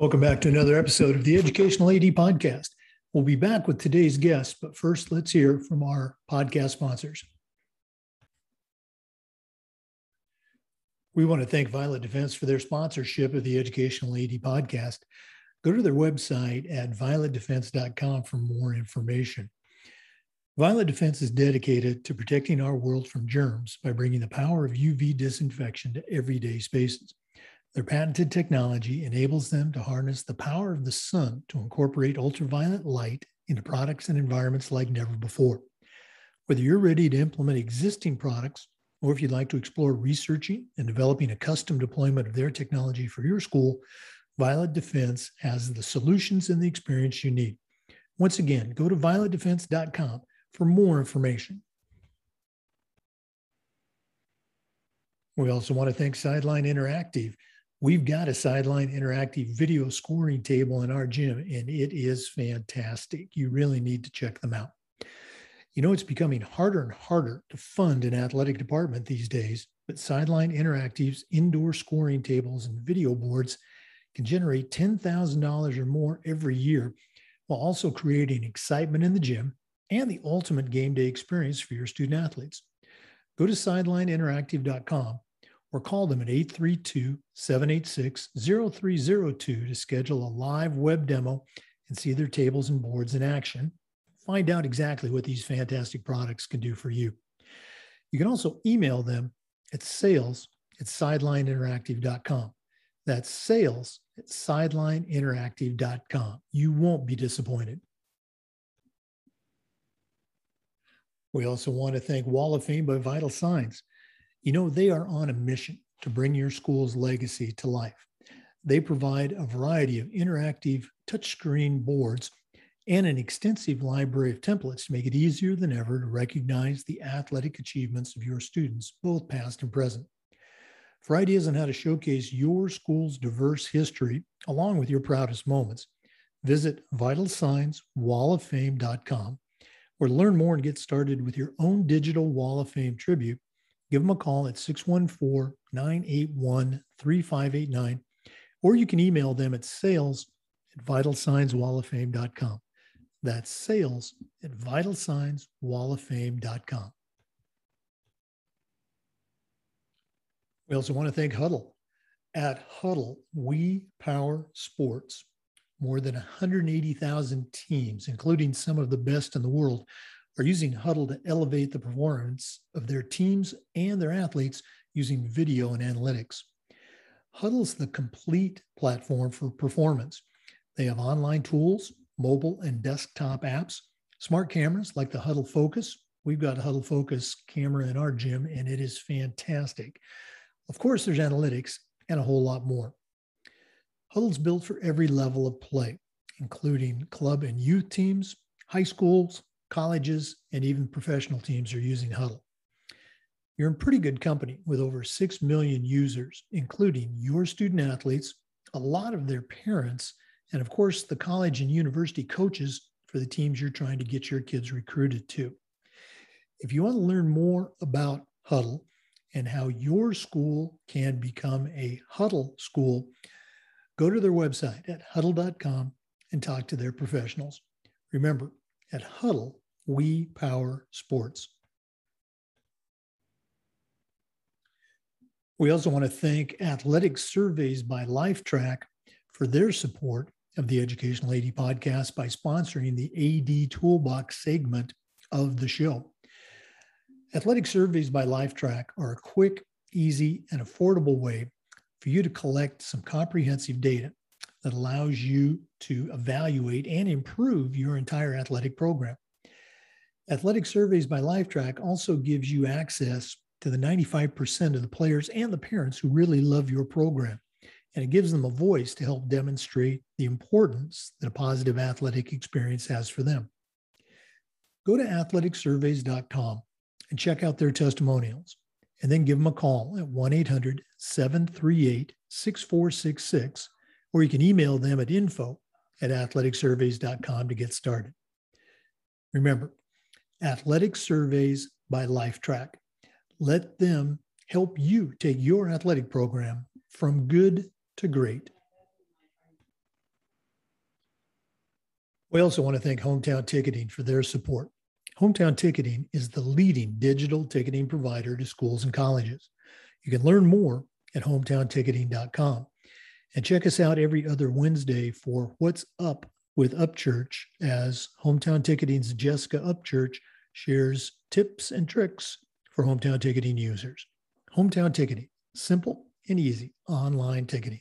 Welcome back to another episode of the Educational AD Podcast. We'll be back with today's guest, but first, let's hear from our podcast sponsors. We want to thank Violet Defense for their sponsorship of the Educational AD Podcast. Go to their website at violetdefense.com for more information. Violet Defense is dedicated to protecting our world from germs by bringing the power of UV disinfection to everyday spaces. Their patented technology enables them to harness the power of the sun to incorporate ultraviolet light into products and environments like never before. Whether you're ready to implement existing products or if you'd like to explore researching and developing a custom deployment of their technology for your school, Violet Defense has the solutions and the experience you need. Once again, go to violetdefense.com for more information. We also want to thank Sideline Interactive We've got a sideline interactive video scoring table in our gym, and it is fantastic. You really need to check them out. You know, it's becoming harder and harder to fund an athletic department these days, but Sideline Interactive's indoor scoring tables and video boards can generate $10,000 or more every year while also creating excitement in the gym and the ultimate game day experience for your student athletes. Go to sidelineinteractive.com or call them at 832 786 0302 to schedule a live web demo and see their tables and boards in action. Find out exactly what these fantastic products can do for you. You can also email them at sales at sidelineinteractive.com. That's sales at sidelineinteractive.com. You won't be disappointed. We also want to thank Wall of Fame by Vital Signs. You know, they are on a mission to bring your school's legacy to life. They provide a variety of interactive touchscreen boards and an extensive library of templates to make it easier than ever to recognize the athletic achievements of your students, both past and present. For ideas on how to showcase your school's diverse history along with your proudest moments, visit vitalsignswalloffame.com or learn more and get started with your own digital Wall of Fame tribute give them a call at 614 981 3589, or you can email them at sales at vitalsignswalloffame.com. That's sales at vitalsignswalloffame.com. We also want to thank Hudl. At Hudl, we power sports. More than 180,000 teams, including some of the best in the world, are using Hudl to elevate the performance of their teams and their athletes using video and analytics. Hudl's the complete platform for performance. They have online tools, mobile and desktop apps, smart cameras like the Hudl Focus. We've got a Hudl Focus camera in our gym, and it is fantastic. Of course, there's analytics and a whole lot more. Hudl's built for every level of play, including club and youth teams, high schools, colleges, and even professional teams are using Hudl. You're in pretty good company with over 6 million users, including your student athletes, a lot of their parents, and of course, the college and university coaches for the teams you're trying to get your kids recruited to. If you want to learn more about Hudl and how your school can become a Hudl school, go to their website at hudl.com and talk to their professionals. Remember, at Hudl, we power sports. We also want to thank Athletic Surveys by Lifetrack for their support of the Educational AD podcast by sponsoring the AD Toolbox segment of the show. Athletic Surveys by Lifetrack are a quick, easy, and affordable way for you to collect some comprehensive data that allows you to evaluate and improve your entire athletic program. Athletic Surveys by Lifetrack also gives you access to the 95% of the players and the parents who really love your program. And it gives them a voice to help demonstrate the importance that a positive athletic experience has for them. Go to athleticsurveys.com and check out their testimonials, and then give them a call at 1 800 738 6466 or you can email them at info at athleticsurveys.com to get started. Remember, athletic surveys by Lifetrack. Let them help you take your athletic program from good to great. We also want to thank Hometown Ticketing for their support. Hometown Ticketing is the leading digital ticketing provider to schools and colleges. You can learn more at hometownticketing.com and check us out every other Wednesday for What's Up with Upchurch as Hometown Ticketing's Jessica Upchurch shares tips and tricks for hometown ticketing users. Hometown Ticketing, simple and easy online ticketing.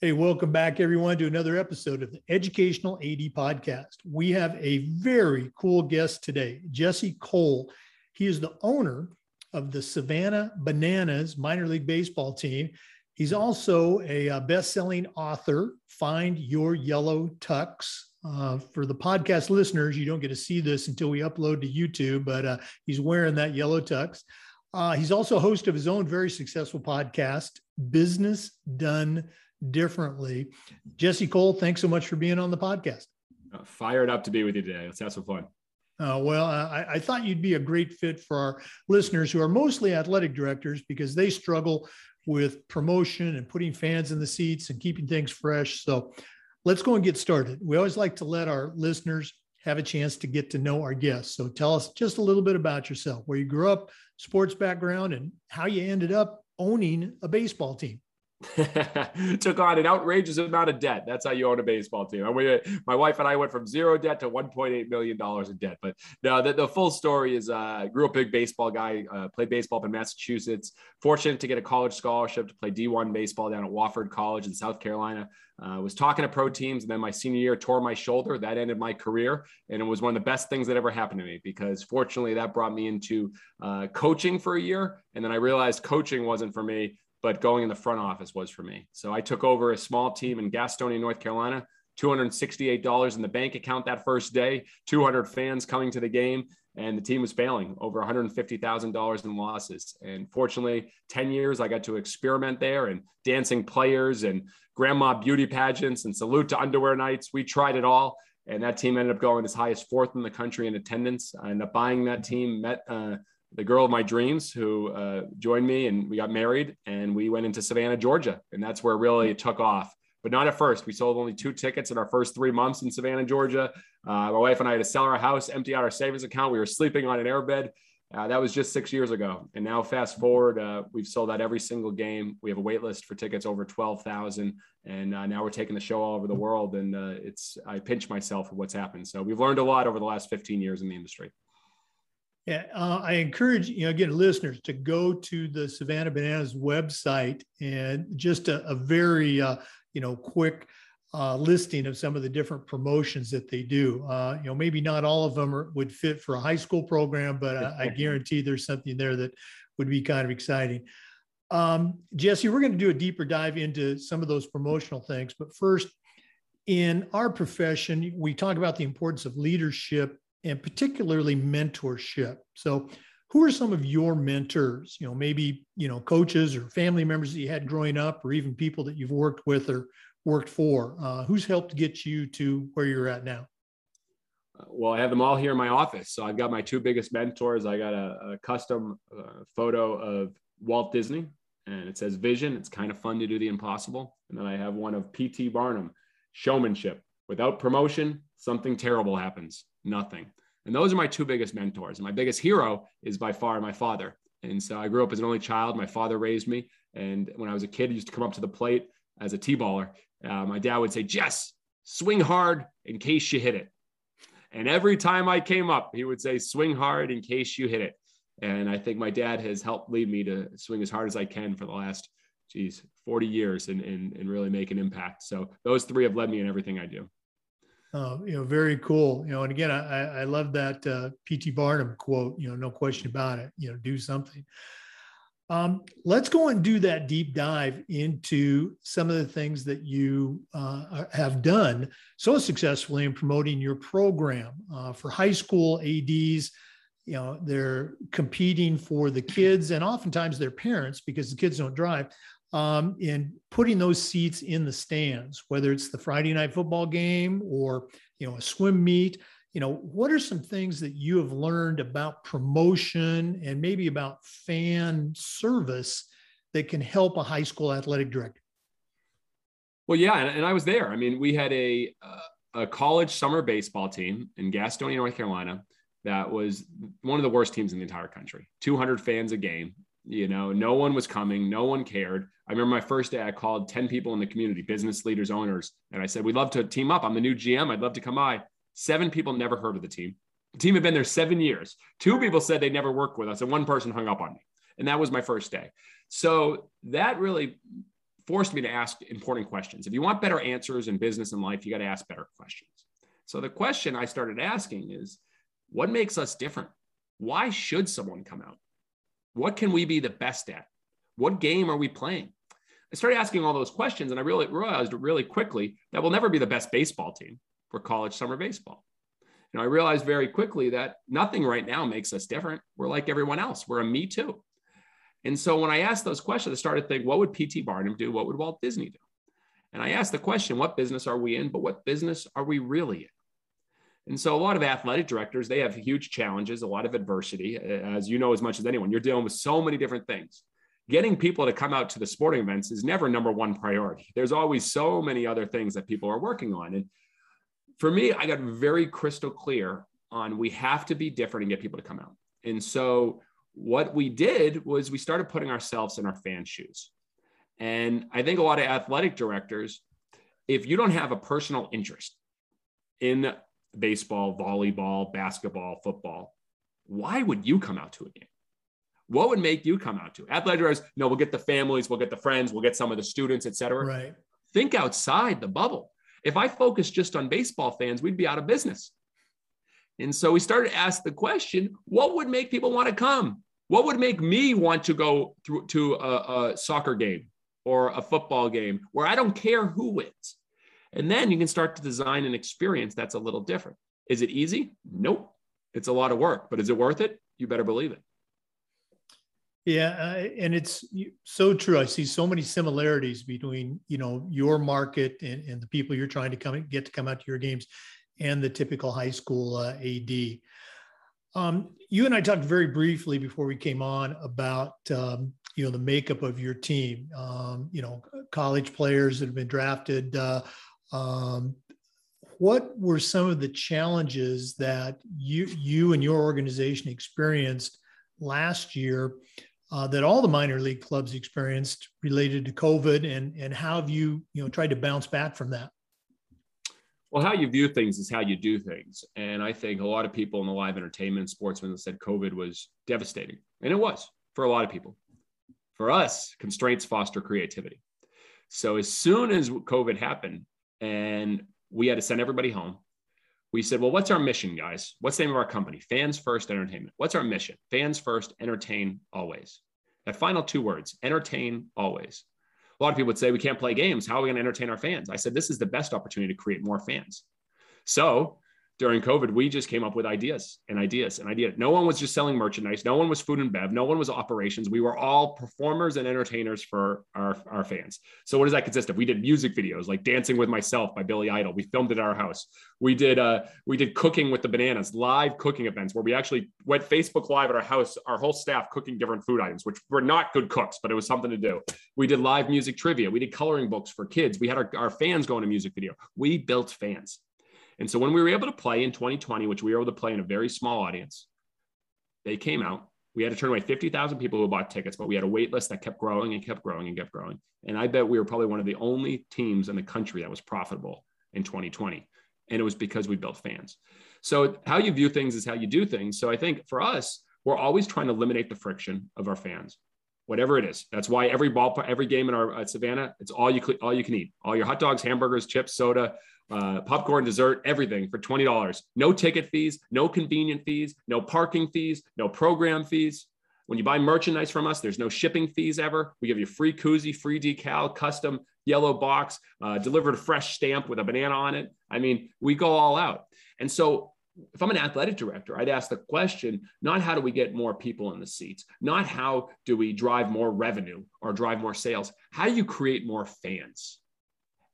Hey, welcome back, everyone, to another episode of the Educational AD Podcast. We have a very cool guest today, Jesse Cole. He is the owner of the Savannah Bananas minor league baseball team. He's also a, uh, best-selling author. Find your yellow tux. Uh, for the podcast listeners, you don't get to see this until we upload to YouTube, but uh, he's wearing that yellow tux. Uh, he's also host of his own very successful podcast, Business Done differently. Jesse Cole, thanks so much for being on the podcast. Uh, fired up to be with you today. Let's have some fun. Uh, well, I, I, thought you'd be a great fit for our listeners who are mostly athletic directors because they struggle with promotion and putting fans in the seats and keeping things fresh. So let's go and get started. We always like to let our listeners have a chance to get to know our guests. So tell us just a little bit about yourself, where you grew up, sports background, and how you ended up owning a baseball team. took on an outrageous amount of debt. That's how you own a baseball team. And we, my wife and I went from zero debt to 1.8 million dollars in debt. But no, the, the full story is, uh, grew up a big baseball guy. Uh, played baseball up in Massachusetts. Fortunate to get a college scholarship to play D1 baseball down at Wofford College in South Carolina. Uh, was talking to pro teams, and then my senior year tore my shoulder. That ended my career, and it was one of the best things that ever happened to me because fortunately that brought me into uh, coaching for a year, and then I realized coaching wasn't for me but going in the front office was for me. So I took over a small team in Gastonia, North Carolina, $268 in the bank account that first day, 200 fans coming to the game, and the team was failing over $150,000 in losses. And fortunately, 10 years I got to experiment there and dancing players and grandma beauty pageants and salute to underwear nights. We tried it all. And that team ended up going as high as fourth in the country in attendance. I ended up buying that team, met uh, the girl of my dreams who uh, joined me and we got married and we went into Savannah, Georgia. And that's where really it took off, but not at first. We sold only two tickets in our first three months in Savannah, Georgia. Uh, my wife and I had to sell our house, empty out our savings account. We were sleeping on an airbed. Uh, that was just six years ago. And now fast forward, uh, we've sold out every single game. We have a wait list for tickets over 12,000. And uh, now we're taking the show all over the world. And uh, it's, I pinch myself for what's happened. So we've learned a lot over the last 15 years in the industry. Yeah, uh, I encourage you know again listeners to go to the Savannah Bananas website and just a, a very uh, you know quick uh, listing of some of the different promotions that they do. Uh, you know, maybe not all of them are, would fit for a high school program, but I, I guarantee there's something there that would be kind of exciting. Um, Jesse, we're going to do a deeper dive into some of those promotional things, but first, in our profession, we talk about the importance of leadership and particularly mentorship. So, who are some of your mentors? You know, maybe you know coaches or family members that you had growing up, or even people that you've worked with or worked for. Uh, who's helped get you to where you're at now? Well, I have them all here in my office. So I've got my two biggest mentors. I got a, a custom uh, photo of Walt Disney, and it says vision. It's kind of fun to do the impossible. And then I have one of P.T. Barnum, showmanship. Without promotion, something terrible happens nothing. And those are my two biggest mentors. And my biggest hero is by far my father. And so I grew up as an only child. My father raised me. And when I was a kid, he used to come up to the plate as a T-baller. Uh, my dad would say, Jess, swing hard in case you hit it. And every time I came up, he would say, swing hard in case you hit it. And I think my dad has helped lead me to swing as hard as I can for the last, geez, 40 years and, and, and really make an impact. So those three have led me in everything I do. Uh, you know, very cool. You know, and again, I, I love that uh, P.T. Barnum quote. You know, no question about it. You know, do something. Um, let's go and do that deep dive into some of the things that you uh, have done so successfully in promoting your program uh, for high school ads. You know, they're competing for the kids and oftentimes their parents because the kids don't drive um, in putting those seats in the stands, whether it's the Friday night football game or you know a swim meet. You know, what are some things that you have learned about promotion and maybe about fan service that can help a high school athletic director? Well, yeah, and, and I was there. I mean, we had a a college summer baseball team in Gastonia, North Carolina, that was one of the worst teams in the entire country. 200 fans a game. You know, no one was coming, no one cared. I remember my first day, I called 10 people in the community, business leaders, owners, and I said, We'd love to team up. I'm the new GM. I'd love to come by. Seven people never heard of the team. The team had been there seven years. Two people said they never worked with us, and one person hung up on me. And that was my first day. So that really forced me to ask important questions. If you want better answers in business and life, you got to ask better questions. So the question I started asking is what makes us different? Why should someone come out? What can we be the best at? What game are we playing? I started asking all those questions, and I really realized really quickly that we'll never be the best baseball team for college summer baseball. You know, I realized very quickly that nothing right now makes us different. We're like everyone else. We're a me too. And so when I asked those questions, I started to think, what would P.T. Barnum do? What would Walt Disney do? And I asked the question, what business are we in? But what business are we really in? And so a lot of athletic directors, they have huge challenges, a lot of adversity, as you know as much as anyone. You're dealing with so many different things. Getting people to come out to the sporting events is never number one priority. There's always so many other things that people are working on. And for me, I got very crystal clear on we have to be different and get people to come out. And so what we did was we started putting ourselves in our fans' shoes. And I think a lot of athletic directors, if you don't have a personal interest in baseball, volleyball, basketball, football, why would you come out to a game? What would make you come out to? Athletic directors, no, we'll get the families, we'll get the friends, we'll get some of the students, et cetera. Right. Think outside the bubble. If I focused just on baseball fans, we'd be out of business. And so we started to ask the question, what would make people want to come? What would make me want to go through to a, a soccer game or a football game where I don't care who wins? And then you can start to design an experience that's a little different. Is it easy? Nope. It's a lot of work, but is it worth it? You better believe it. Yeah, uh, and it's so true. I see so many similarities between you know your market and, and the people you're trying to come get to come out to your games, and the typical high school uh, AD. Um, you and I talked very briefly before we came on about um, you know the makeup of your team. Um, you know, college players that have been drafted uh, um, what were some of the challenges that you you and your organization experienced last year uh, that all the minor league clubs experienced related to COVID, and and how have you you know tried to bounce back from that? Well, how you view things is how you do things, and I think a lot of people in the live entertainment sportsmen said COVID was devastating, and it was for a lot of people. For us, constraints foster creativity. So as soon as COVID happened, and we had to send everybody home. We said, well, what's our mission, guys? What's the name of our company? Fans First Entertainment. What's our mission? Fans First, entertain always. That final two words, entertain always. A lot of people would say, we can't play games. How are we going to entertain our fans? I said, this is the best opportunity to create more fans. So during COVID, we just came up with ideas and ideas and ideas. No one was just selling merchandise. No one was food and bev. No one was operations. We were all performers and entertainers for our, our fans. So what does that consist of? We did music videos like Dancing with Myself by Billy Idol. We filmed it at our house. We did uh, we did cooking with the bananas, live cooking events where we actually went Facebook Live at our house, our whole staff cooking different food items, which were not good cooks, but it was something to do. We did live music trivia. We did coloring books for kids. We had our, our fans going to music video. We built fans. And so when we were able to play in 2020, which we were able to play in a very small audience, they came out. We had to turn away 50,000 people who bought tickets, but we had a wait list that kept growing and kept growing and kept growing. And I bet we were probably one of the only teams in the country that was profitable in 2020. And it was because we built fans. So how you view things is how you do things. So I think for us, we're always trying to eliminate the friction of our fans whatever it is. That's why every ball, every game in our Savannah, it's all you all you can eat. All your hot dogs, hamburgers, chips, soda, uh, popcorn, dessert, everything for twenty dollars. No ticket fees, no convenient fees, no parking fees, no program fees. When you buy merchandise from us, there's no shipping fees ever. We give you free koozie, free decal, custom yellow box, uh, delivered fresh stamp with a banana on it. I mean, we go all out. And so if I'm an athletic director, I'd ask the question not how do we get more people in the seats, not how do we drive more revenue or drive more sales, how do you create more fans?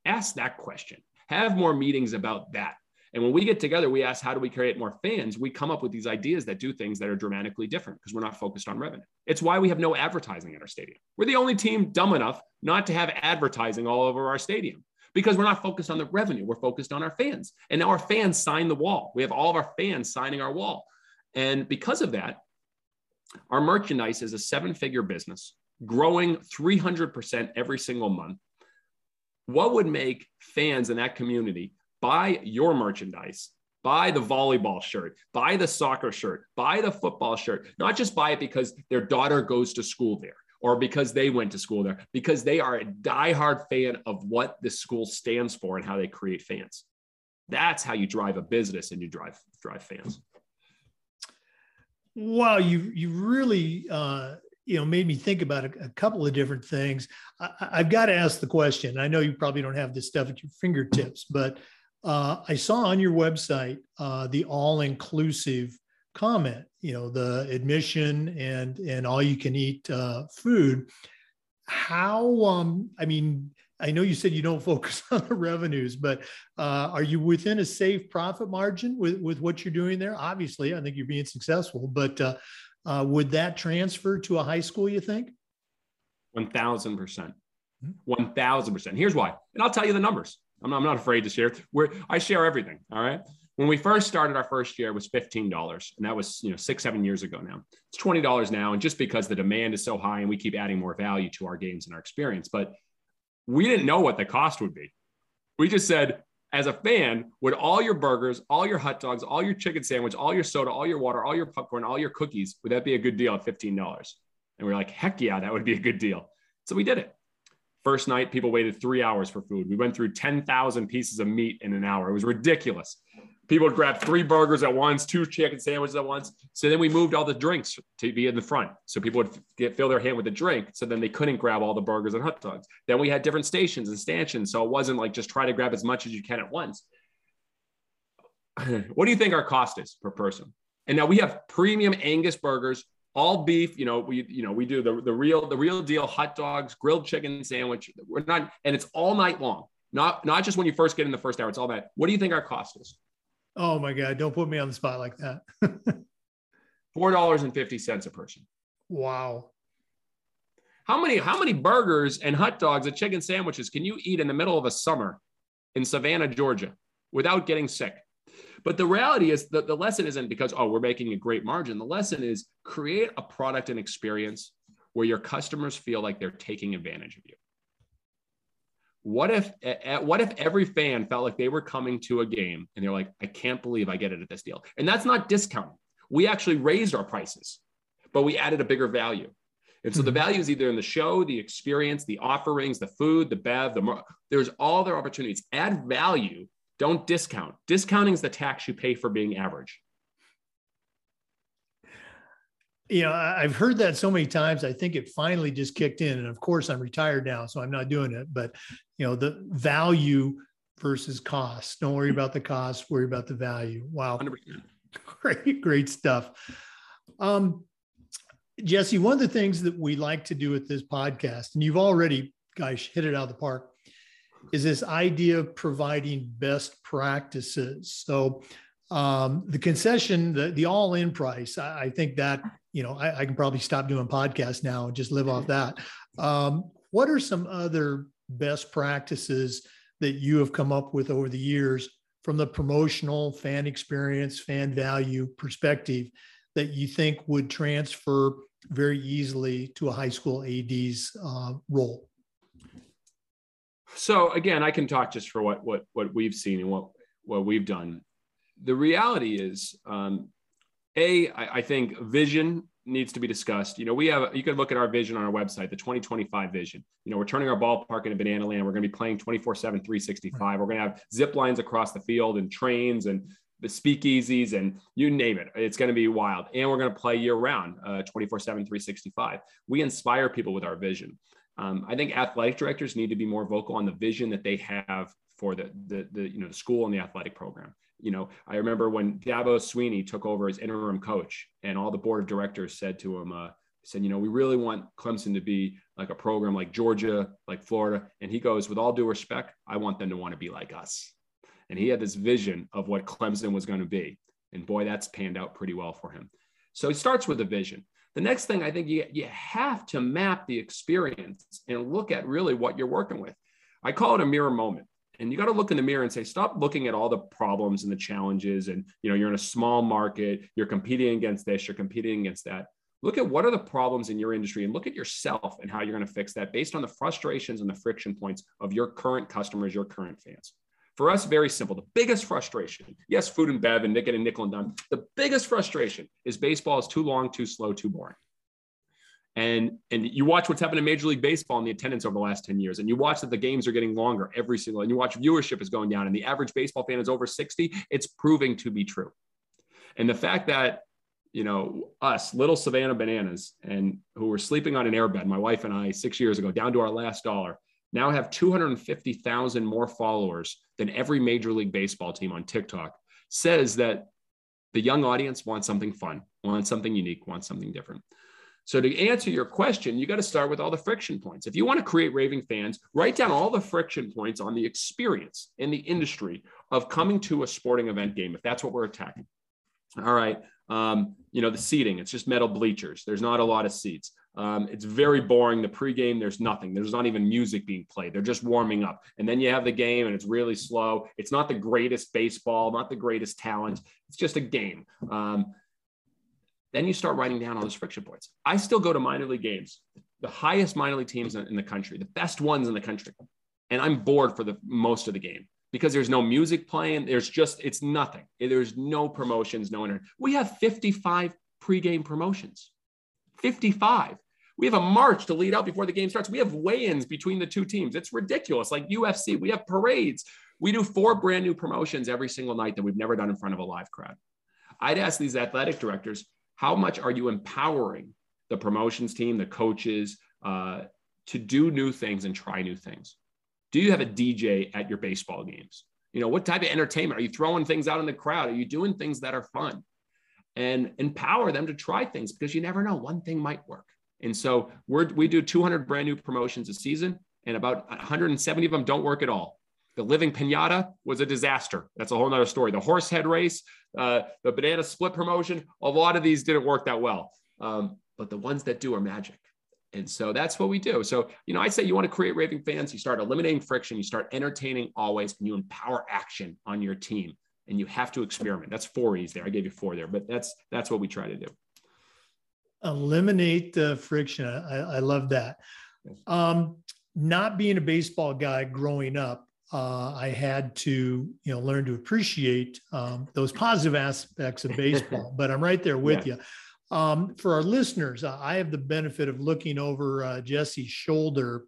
Ask that question. Have more meetings about that. And when we get together, we ask, how do we create more fans? We come up with these ideas that do things that are dramatically different because we're not focused on revenue. It's why we have no advertising at our stadium. We're the only team dumb enough not to have advertising all over our stadium. because we're not focused on the revenue. We're focused on our fans. And now our fans sign the wall. We have all of our fans signing our wall. And because of that, our merchandise is a seven figure business growing 300% every single month. What would make fans in that community buy your merchandise buy the volleyball shirt, buy the soccer shirt, buy the football shirt, not just buy it because their daughter goes to school there or because they went to school there, because they are a diehard fan of what the school stands for and how they create fans. That's how you drive a business and you drive drive fans. Wow, you you really uh, you know made me think about a, a couple of different things. I, have got to ask the question. I know you probably don't have this stuff at your fingertips, but uh, I saw on your website uh, the all-inclusive comment. You know, the admission and and all you can eat uh, food. How? Um, I mean, I know you said you don't focus on the revenues, but uh, are you within a safe profit margin with with what you're doing there? Obviously, I think you're being successful, but uh, uh, would that transfer to a high school? You think? One thousand percent. Hmm. One thousand percent. Here's why, and I'll tell you the numbers. I'm not, I'm not afraid to share. Where I share everything. All right. When we first started our first year, it was $15. And that was, you know, six, seven years ago now. It's $20 now. And just because the demand is so high and we keep adding more value to our games and our experience, but we didn't know what the cost would be. We just said, as a fan, would all your burgers, all your hot dogs, all your chicken sandwich, all your soda, all your water, all your popcorn, all your cookies, would that be a good deal at $15? And we are like, heck yeah, that would be a good deal. So we did it. First night, people waited three hours for food. We went through 10,000 pieces of meat in an hour. It was ridiculous. People would grab three burgers at once, two chicken sandwiches at once. So then we moved all the drinks to be in the front. So people would get fill their hand with a drink. So then they couldn't grab all the burgers and hot dogs. Then we had different stations and stanchions. So it wasn't like just try to grab as much as you can at once. what do you think our cost is per person? And now we have premium Angus burgers all beef you know we you know we do the, the real the real deal hot dogs grilled chicken sandwich we're not and it's all night long not not just when you first get in the first hour it's all night what do you think our cost is oh my god don't put me on the spot like that four dollars and fifty cents a person wow how many how many burgers and hot dogs and chicken sandwiches can you eat in the middle of a summer in savannah georgia without getting sick but the reality is that the lesson isn't because, oh, we're making a great margin. The lesson is create a product and experience where your customers feel like they're taking advantage of you. What if what if every fan felt like they were coming to a game and they're like, I can't believe I get it at this deal. And that's not discounting. We actually raised our prices, but we added a bigger value. And so the mm-hmm. value is either in the show, the experience, the offerings, the food, the bev, the there's all their opportunities. Add value don't discount. Discounting is the tax you pay for being average. You know, I've heard that so many times. I think it finally just kicked in. And of course, I'm retired now, so I'm not doing it. But, you know, the value versus cost. Don't worry about the cost, worry about the value. Wow. 100%. Great, great stuff. Um, Jesse, one of the things that we like to do with this podcast, and you've already, guys, hit it out of the park, is this idea of providing best practices. So um, the concession, the, the all-in price, I, I, think that, you know, I, I, can probably stop doing podcasts now and just live off that. Um, what are some other best practices that you have come up with over the years from the promotional fan experience, fan value perspective that you think would transfer very easily to a high school AD's uh, role? so again, I can talk just for what what what we've seen and what what we've done. The reality is, um, a I, I think vision needs to be discussed. You know, we have you can look at our vision on our website, the 2025 vision. You know, we're turning our ballpark into banana land. We're going to be playing 24/7 365. We're going to have zip lines across the field and trains and the speakeasies and you name it. It's going to be wild. And we're going to play year round, 24 uh, 7, 365. We inspire people with our vision. Um, I think athletic directors need to be more vocal on the vision that they have for the, the, the you know the school and the athletic program. You know, I remember when Dabo Swinney took over as interim coach, and all the board of directors said to him, uh, said, you know, we really want Clemson to be like a program like Georgia, like Florida. And he goes, with all due respect, I want them to want to be like us. And he had this vision of what Clemson was going to be. And boy, that's panned out pretty well for him. So he starts with a vision. The next thing I think you, you have to map the experience and look at really what you're working with. I call it a mirror moment. And you got to look in the mirror and say stop looking at all the problems and the challenges and you know you're in a small market you're competing against this you're competing against that. Look at what are the problems in your industry and look at yourself and how you're going to fix that based on the frustrations and the friction points of your current customers your current fans. For us very simple. The biggest frustration yes food and bev and Nick getting nickel and dime. The biggest frustration is baseball is too long too slow too boring and and you watch what's happened in Major League Baseball and the attendance over the last 10 years, and you watch that the games are getting longer every single, and you watch viewership is going down, and the average baseball fan is over 60, it's proving to be true. And the fact that, you know, us little Savannah bananas and who were sleeping on an airbed, my wife and I, six years ago, down to our last dollar, now have 250,000 more followers than every Major League Baseball team on TikTok, says that the young audience wants something fun, wants something unique, wants something different. So to answer your question, you got to start with all the friction points. If you want to create raving fans, write down all the friction points on the experience in the industry of coming to a sporting event game, if that's what we're attacking. All right. Um, you know, the seating, it's just metal bleachers. There's not a lot of seats. Um, it's very boring. The pregame, there's nothing. There's not even music being played. They're just warming up. And then you have the game and it's really slow. It's not the greatest baseball, not the greatest talent. It's just a game. Um, then you start writing down all those friction points. I still go to minor league games, the highest minor league teams in the country, the best ones in the country. And I'm bored for the most of the game because there's no music playing. There's just, it's nothing. There's no promotions, no inter- We have 55 pregame promotions, 55. We have a march to lead out before the game starts. We have weigh-ins between the two teams. It's ridiculous. Like UFC, we have parades. We do four brand new promotions every single night that we've never done in front of a live crowd. I'd ask these athletic directors, how much are you empowering the promotions team, the coaches, uh, to do new things and try new things? Do you have a DJ at your baseball games? You know, what type of entertainment are you throwing things out in the crowd? Are you doing things that are fun? And empower them to try things because you never know, one thing might work. And so we're, we do 200 brand new promotions a season, and about 170 of them don't work at all. The living pinata was a disaster. That's a whole nother story. The horse head race, uh, the banana split promotion, a lot of these didn't work that well. Um, but the ones that do are magic. And so that's what we do. So, you know, I say you want to create raving fans, you start eliminating friction, you start entertaining always, and you empower action on your team. And you have to experiment. That's four E's there. I gave you four there, but that's that's what we try to do. Eliminate the friction. I, I love that. Um, not being a baseball guy growing up, uh, I had to, you know, learn to appreciate um, those positive aspects of baseball. but I'm right there with yeah. you. Um, for our listeners, I have the benefit of looking over uh, Jesse's shoulder,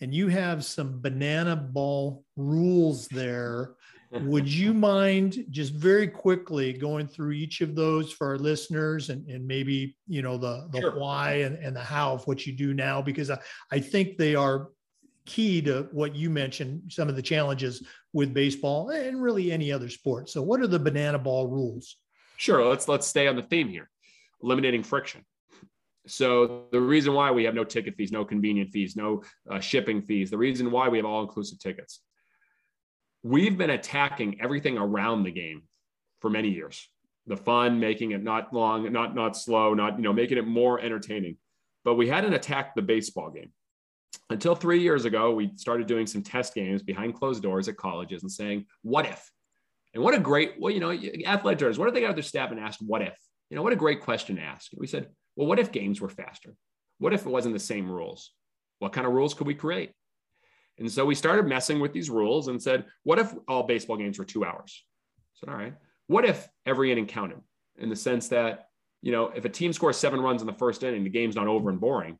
and you have some banana ball rules there. Would you mind just very quickly going through each of those for our listeners and, and maybe, you know, the, the sure. why and, and the how of what you do now? Because I, I think they are key to what you mentioned, some of the challenges with baseball and really any other sport. So, what are the banana ball rules? Sure. Let's let's stay on the theme here. Eliminating friction. So the reason why we have no ticket fees, no convenient fees, no uh, shipping fees, the reason why we have all inclusive tickets, we've been attacking everything around the game for many years. The fun, making it not long, not not slow, not you know, making it more entertaining. But we hadn't attacked the baseball game until three years ago, we started doing some test games behind closed doors at colleges and saying, what if? And what a great, well, you know, athletic directors, what if they got their staff and asked, what if? You know, what a great question to ask. We said, well, what if games were faster? What if it wasn't the same rules? What kind of rules could we create? And so we started messing with these rules and said, what if all baseball games were two hours? I said, all right. What if every inning counted in the sense that, you know, if a team scores seven runs in the first inning, the game's not over and boring.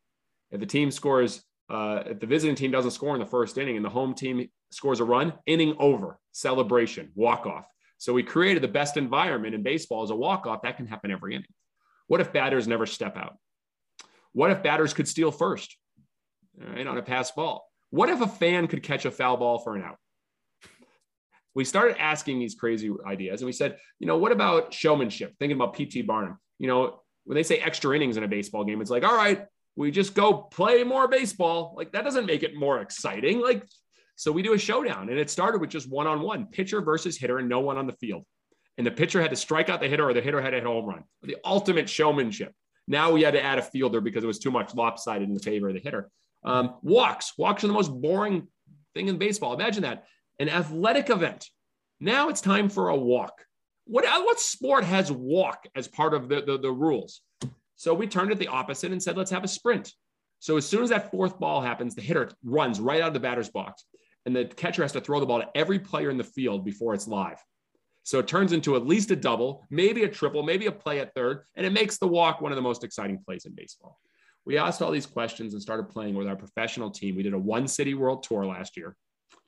If the team scores uh, if the visiting team doesn't score in the first inning and the home team scores a run, inning over, celebration, walk off. So we created the best environment in baseball as a walk off. That can happen every inning. What if batters never step out? What if batters could steal first right, on a pass ball? What if a fan could catch a foul ball for an out? We started asking these crazy ideas and we said, you know, what about showmanship? Thinking about P.T. Barnum, you know, when they say extra innings in a baseball game, it's like, all right, we just go play more baseball. Like that doesn't make it more exciting. Like, so we do a showdown and it started with just one on one pitcher versus hitter and no one on the field. And the pitcher had to strike out the hitter or the hitter had to hit a home run. The ultimate showmanship. Now we had to add a fielder because it was too much lopsided in the favor of the hitter. Um, walks. Walks are the most boring thing in baseball. Imagine that. an athletic event. Now it's time for a walk. What, what sport has walk as part of the, the, the rules? So we turned it the opposite and said, let's have a sprint. So as soon as that fourth ball happens, the hitter runs right out of the batter's box, and the catcher has to throw the ball to every player in the field before it's live. So it turns into at least a double, maybe a triple, maybe a play at third, and it makes the walk one of the most exciting plays in baseball. We asked all these questions and started playing with our professional team. We did a one city world tour last year.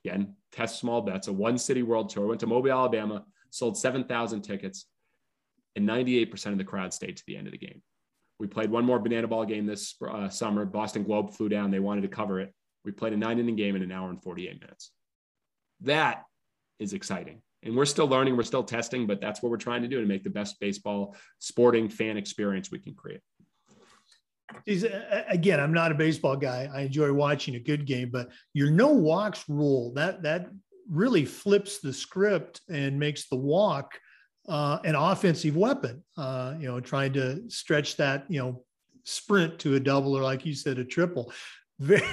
Again, test small bets, a one city world tour. Went to Mobile, Alabama, sold 7,000 tickets, and 98% of the crowd stayed to the end of the game. We played one more banana ball game this uh, summer. Boston Globe flew down. They wanted to cover it. We played a nine inning game in an hour and 48 minutes. That is exciting. And we're still learning, we're still testing, but that's what we're trying to do to make the best baseball sporting fan experience we can create. Again, I'm not a baseball guy. I enjoy watching a good game, but your no walks rule that that really flips the script and makes the walk uh, an offensive weapon. Uh, you know, trying to stretch that you know sprint to a double or like you said a triple. Very,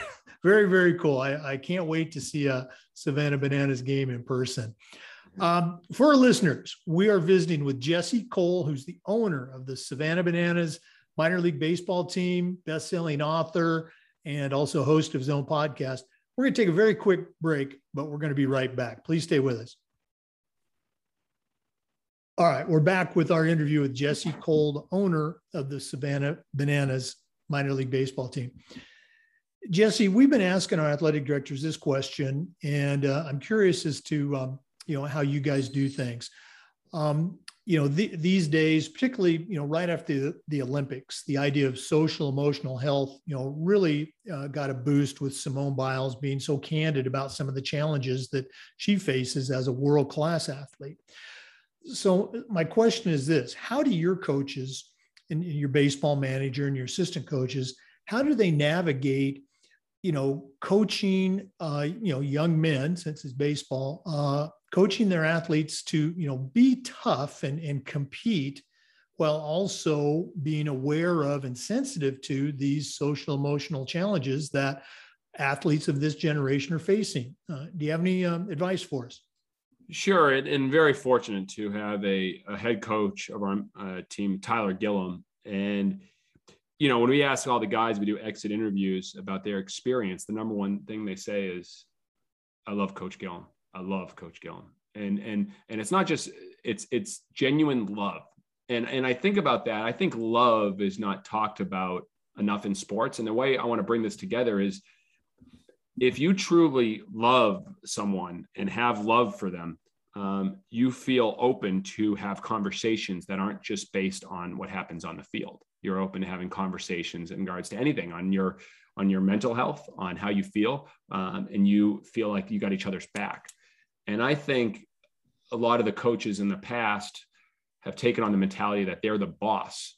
very, very cool. I, I can't wait to see a Savannah Bananas game in person. Um, for our listeners, we are visiting with Jesse Cole, who's the owner of the Savannah Bananas minor league baseball team, best-selling author, and also host of his own podcast. We're going to take a very quick break, but we're going to be right back. Please stay with us. All right, we're back with our interview with Jesse Cole, owner of the Savannah Bananas minor league baseball team. Jesse, we've been asking our athletic directors this question, and uh, I'm curious as to um, you know how you guys do things. Um, you know the, these days, particularly you know right after the, the, Olympics, the idea of social emotional health you know really uh, got a boost with Simone Biles being so candid about some of the challenges that she faces as a world class athlete. So my question is this: How do your coaches and your baseball manager and your assistant coaches how do they navigate you know coaching uh, you know young men since it's baseball uh, coaching their athletes to you know be tough and, and compete while also being aware of and sensitive to these social emotional challenges that athletes of this generation are facing? Uh, do you have any um, advice for us Sure, and, and, very fortunate to have a, a head coach of our uh, team, Tyler Gillum. And, you know, when we ask all the guys, we do exit interviews about their experience, the number one thing they say is, I love Coach Gillum. I love Coach Gillum. And and and it's not just it's it's genuine love. And and I think about that. I think love is not talked about enough in sports. And the way I want to bring this together is if you truly love someone and have love for them, um, you feel open to have conversations that aren't just based on what happens on the field. You're open to having conversations in regards to anything on your on your mental health, on how you feel, um, and you feel like you got each other's back. And I think a lot of the coaches in the past have taken on the mentality that they're the boss.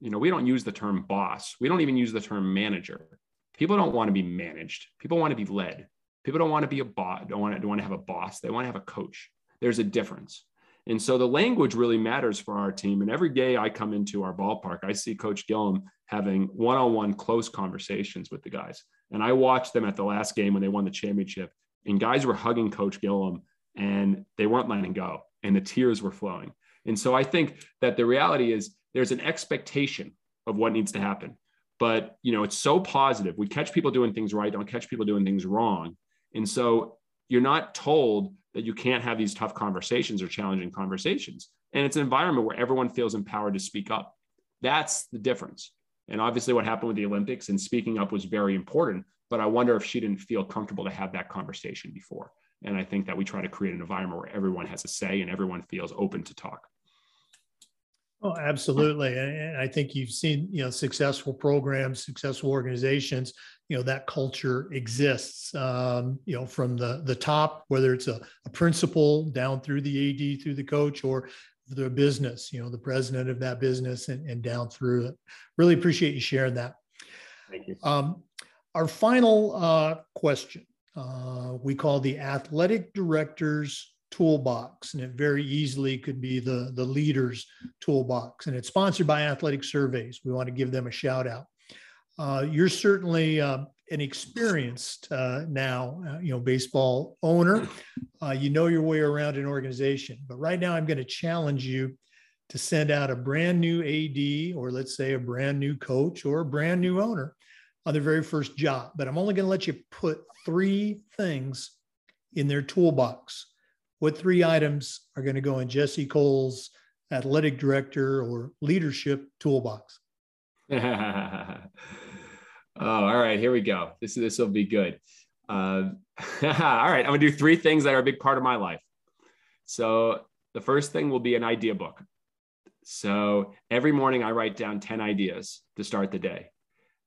You know, we don't use the term boss. We don't even use the term manager. People don't want to be managed. People want to be led. People don't want to be a boss, don't want to, don't want to have a boss. They want to have a coach. There's a difference. And so the language really matters for our team. And every day I come into our ballpark, I see Coach Gillum having one on one close conversations with the guys. And I watched them at the last game when they won the championship, and guys were hugging Coach Gillum and they weren't letting go, and the tears were flowing. And so I think that the reality is there's an expectation of what needs to happen but you know it's so positive. We catch people doing things right don't catch people doing things wrong. And so you're not told that you can't have these tough conversations or challenging conversations. And it's an environment where everyone feels empowered to speak up. That's the difference. And obviously what happened with the olympics and speaking up was very important but i wonder if she didn't feel comfortable to have that conversation before. And i think that we try to create an environment where everyone has a say and everyone feels open to talk Oh, absolutely. And I think you've seen, you know, successful programs, successful organizations, you know, that culture exists, um, you know, from the, the top, whether it's a, a principal down through the AD, through the coach or the business, you know, the president of that business and, and down through it. Really appreciate you sharing that. Thank you. Um, our final uh, question uh, we call the athletic director's toolbox and it very easily could be the the leaders toolbox and it's sponsored by athletic surveys we want to give them a shout out uh, you're certainly uh, an experienced uh, now, uh, you know, baseball owner. Uh, you know your way around an organization. But right now, I'm going to challenge you to send out a brand new AD, or let's say a brand new coach or a brand new owner on their very first job. But I'm only going to let you put three things in their toolbox. What three items are going to go in Jesse Cole's athletic director or leadership toolbox? Oh, all right. Here we go. This this will be good. Uh, all right. I'm gonna do three things that are a big part of my life. So the first thing will be an idea book. So every morning I write down 10 ideas to start the day.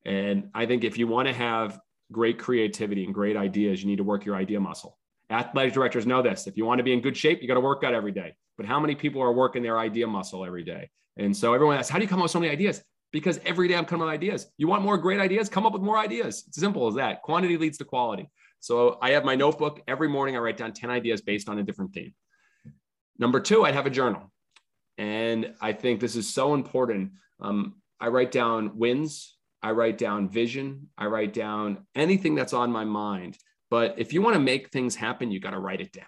And I think if you want to have great creativity and great ideas, you need to work your idea muscle. Athletic directors know this. If you want to be in good shape, you got to work out every day. But how many people are working their idea muscle every day? And so everyone asks, how do you come up with so many ideas? because every day I'm coming up with ideas. You want more great ideas? Come up with more ideas. It's simple as that. Quantity leads to quality. So I have my notebook every morning. I write down 10 ideas based on a different theme. Number two, I'd have a journal. And I think this is so important. Um, I write down wins, I write down vision, I write down anything that's on my mind. But if you want to make things happen, you got to write it down.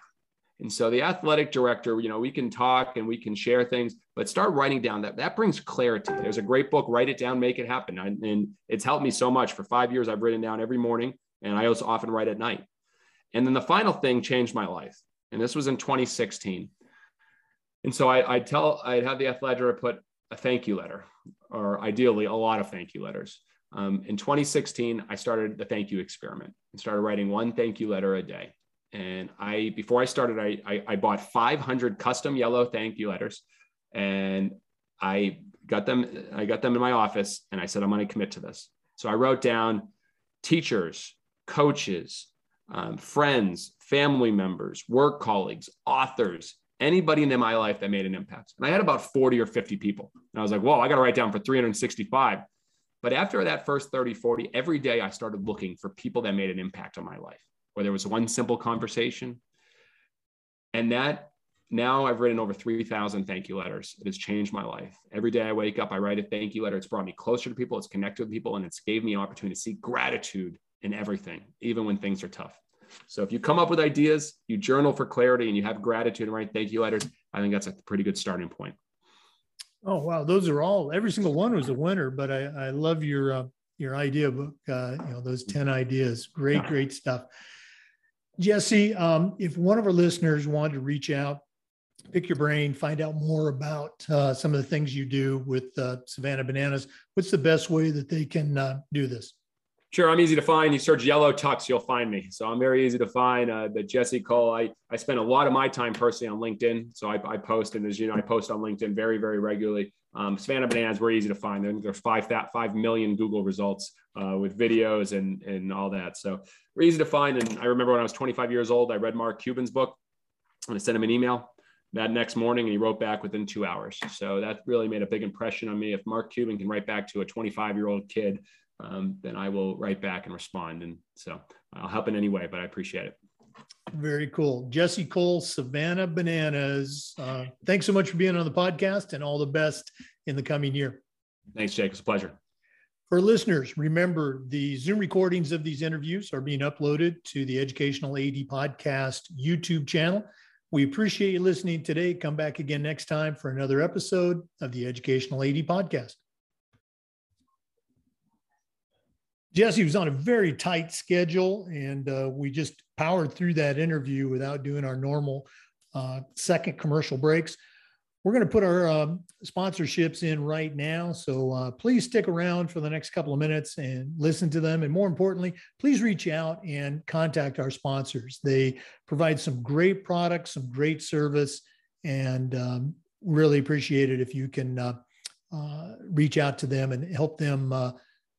And so the athletic director, you know, we can talk and we can share things, but start writing down that that brings clarity. There's a great book, write it down, make it happen. and it's helped me so much for five years. I've written down every morning and I also often write at night. And then the final thing changed my life. And this was in 2016. And so I, I tell, I'd have the athletic director put a thank you letter, or ideally a lot of thank you letters. Um, in 2016, I started the thank you experiment and started writing one thank you letter a day. And I, before I started, I, I, I bought 500 custom yellow thank you letters and I got them, I got them in my office and I said, I'm going to commit to this. So I wrote down teachers, coaches, um, friends, family members, work colleagues, authors, anybody in my life that made an impact. And I had about 40 or 50 people. And I was like, whoa, I got to write down for 365. But after that first 30, 40, every day I started looking for people that made an impact on my life where there was one simple conversation. And that now I've written over 3,000 thank you letters. It has changed my life. Every day I wake up, I write a thank you letter. It's brought me closer to people, it's connected with people, and it's gave me an opportunity to see gratitude in everything, even when things are tough. So if you come up with ideas, you journal for clarity, and you have gratitude and write thank you letters, I think that's a pretty good starting point. Oh wow, those are all. Every single one was a winner. But I, I love your uh, your idea book. Uh, you know those ten ideas. Great, great stuff. Jesse, um, if one of our listeners wanted to reach out, pick your brain, find out more about uh, some of the things you do with uh, Savannah Bananas, what's the best way that they can uh, do this? Sure, I'm easy to find. You search yellow tux, you'll find me. So I'm very easy to find. Uh, but Jesse Cole, I, I spend a lot of my time personally on LinkedIn. So I, I post, and as you know, I post on LinkedIn very, very regularly. Um, Savannah Bananas, we're easy to find. There, There's five that five million Google results uh, with videos and and all that. So we're easy to find. And I remember when I was 25 years old, I read Mark Cuban's book, and I sent him an email that next morning, and he wrote back within two hours. So that really made a big impression on me. If Mark Cuban can write back to a 25 year old kid, um, then I will write back and respond. And so I'll help in any way, but I appreciate it. Very cool. Jesse Cole, Savannah Bananas. Uh, thanks so much for being on the podcast and all the best in the coming year. Thanks, Jake. It's a pleasure. For listeners, remember the Zoom recordings of these interviews are being uploaded to the Educational AD Podcast YouTube channel. We appreciate you listening today. Come back again next time for another episode of the Educational AD Podcast. Jesse was on a very tight schedule, and uh, we just powered through that interview without doing our normal uh, second commercial breaks. We're going to put our um, sponsorships in right now. So uh, please stick around for the next couple of minutes and listen to them. And more importantly, please reach out and contact our sponsors. They provide some great products, some great service, and um, really appreciate it if you can uh, uh, reach out to them and help them uh,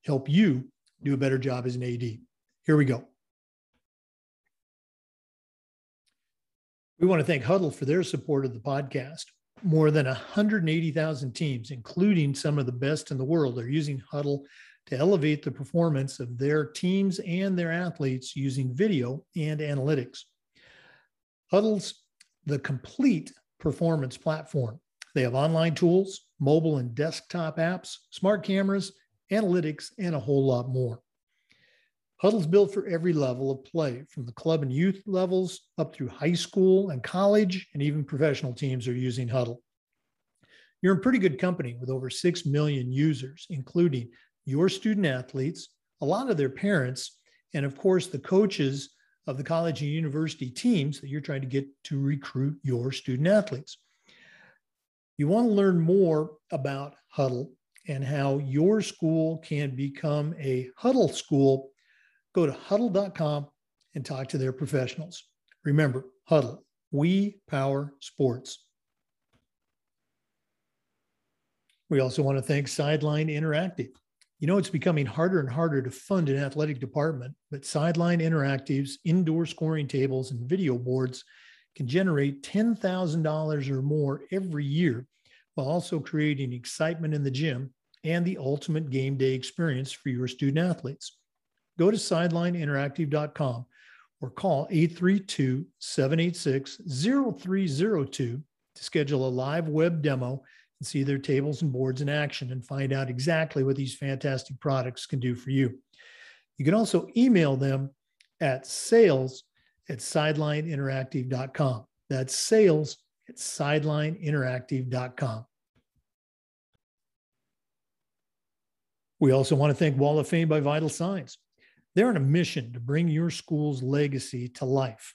help you do a better job as an AD. Here we go. We want to thank Hudl for their support of the podcast. More than 180,000 teams, including some of the best in the world, are using Hudl to elevate the performance of their teams and their athletes using video and analytics. Hudl's the complete performance platform. They have online tools, mobile and desktop apps, smart cameras, analytics, and a whole lot more. Hudl's built for every level of play, from the club and youth levels up through high school and college, and even professional teams are using Hudl. You're in pretty good company with over 6 million users, including your student athletes, a lot of their parents, and of course, the coaches of the college and university teams that you're trying to get to recruit your student athletes. You want to learn more about Hudl and how your school can become a Hudl school. Go to hudl.com and talk to their professionals. Remember, Hudl, we power sports. We also want to thank Sideline Interactive. You know, it's becoming harder and harder to fund an athletic department, but Sideline Interactive's indoor scoring tables and video boards can generate $10,000 or more every year while also creating excitement in the gym and the ultimate game day experience for your student athletes. Go to sidelineinteractive.com or call 832 786 0302 to schedule a live web demo and see their tables and boards in action and find out exactly what these fantastic products can do for you. You can also email them at sales at sidelineinteractive.com. That's sales at sidelineinteractive.com. We also want to thank Wall of Fame by Vital Signs. They're on a mission to bring your school's legacy to life.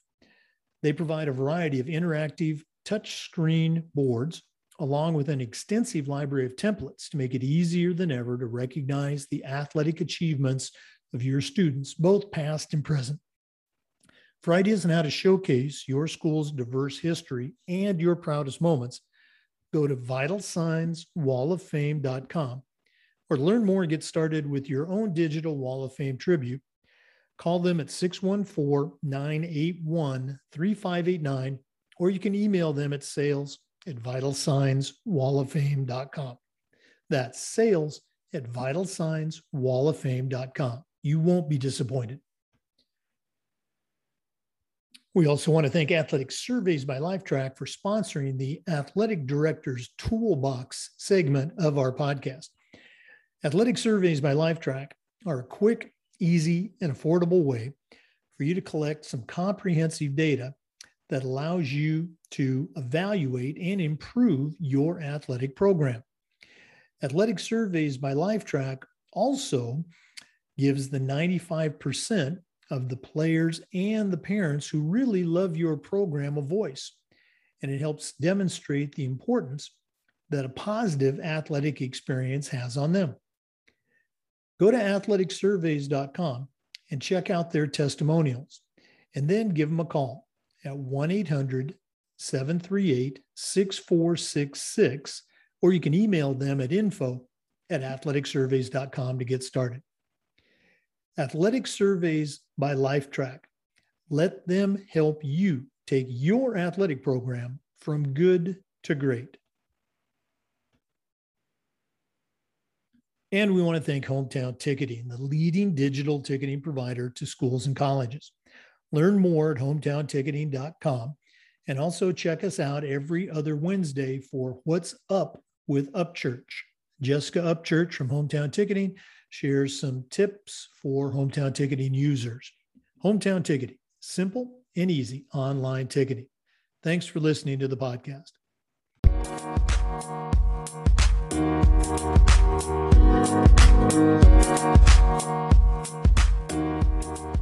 They provide a variety of interactive touchscreen boards along with an extensive library of templates to make it easier than ever to recognize the athletic achievements of your students, both past and present. For ideas on how to showcase your school's diverse history and your proudest moments, go to vitalsignswalloffame.com or learn more and get started with your own digital Wall of Fame tribute. Call them at 614 981 3589, or you can email them at sales at vitalsignswalloffame.com. That's sales at vitalsignswalloffame.com. You won't be disappointed. We also want to thank Athletic Surveys by Lifetrack for sponsoring the Athletic Director's Toolbox segment of our podcast. Athletic Surveys by Lifetrack are a quick, easy, and affordable way for you to collect some comprehensive data that allows you to evaluate and improve your athletic program. Athletic Surveys by Lifetrack also gives the 95% of the players and the parents who really love your program a voice. And it helps demonstrate the importance that a positive athletic experience has on them. Go to athleticsurveys.com and check out their testimonials, and then give them a call at 1 800 738 6466, or you can email them at info at athleticsurveys.com to get started. Athletic Surveys by Lifetrack. Let them help you take your athletic program from good to great. And we want to thank Hometown Ticketing, the leading digital ticketing provider to schools and colleges. Learn more at hometownticketing.com and also check us out every other Wednesday for What's Up with Upchurch. Jessica Upchurch from Hometown Ticketing shares some tips for hometown ticketing users. Hometown Ticketing, simple and easy online ticketing. Thanks for listening to the podcast. Thank you.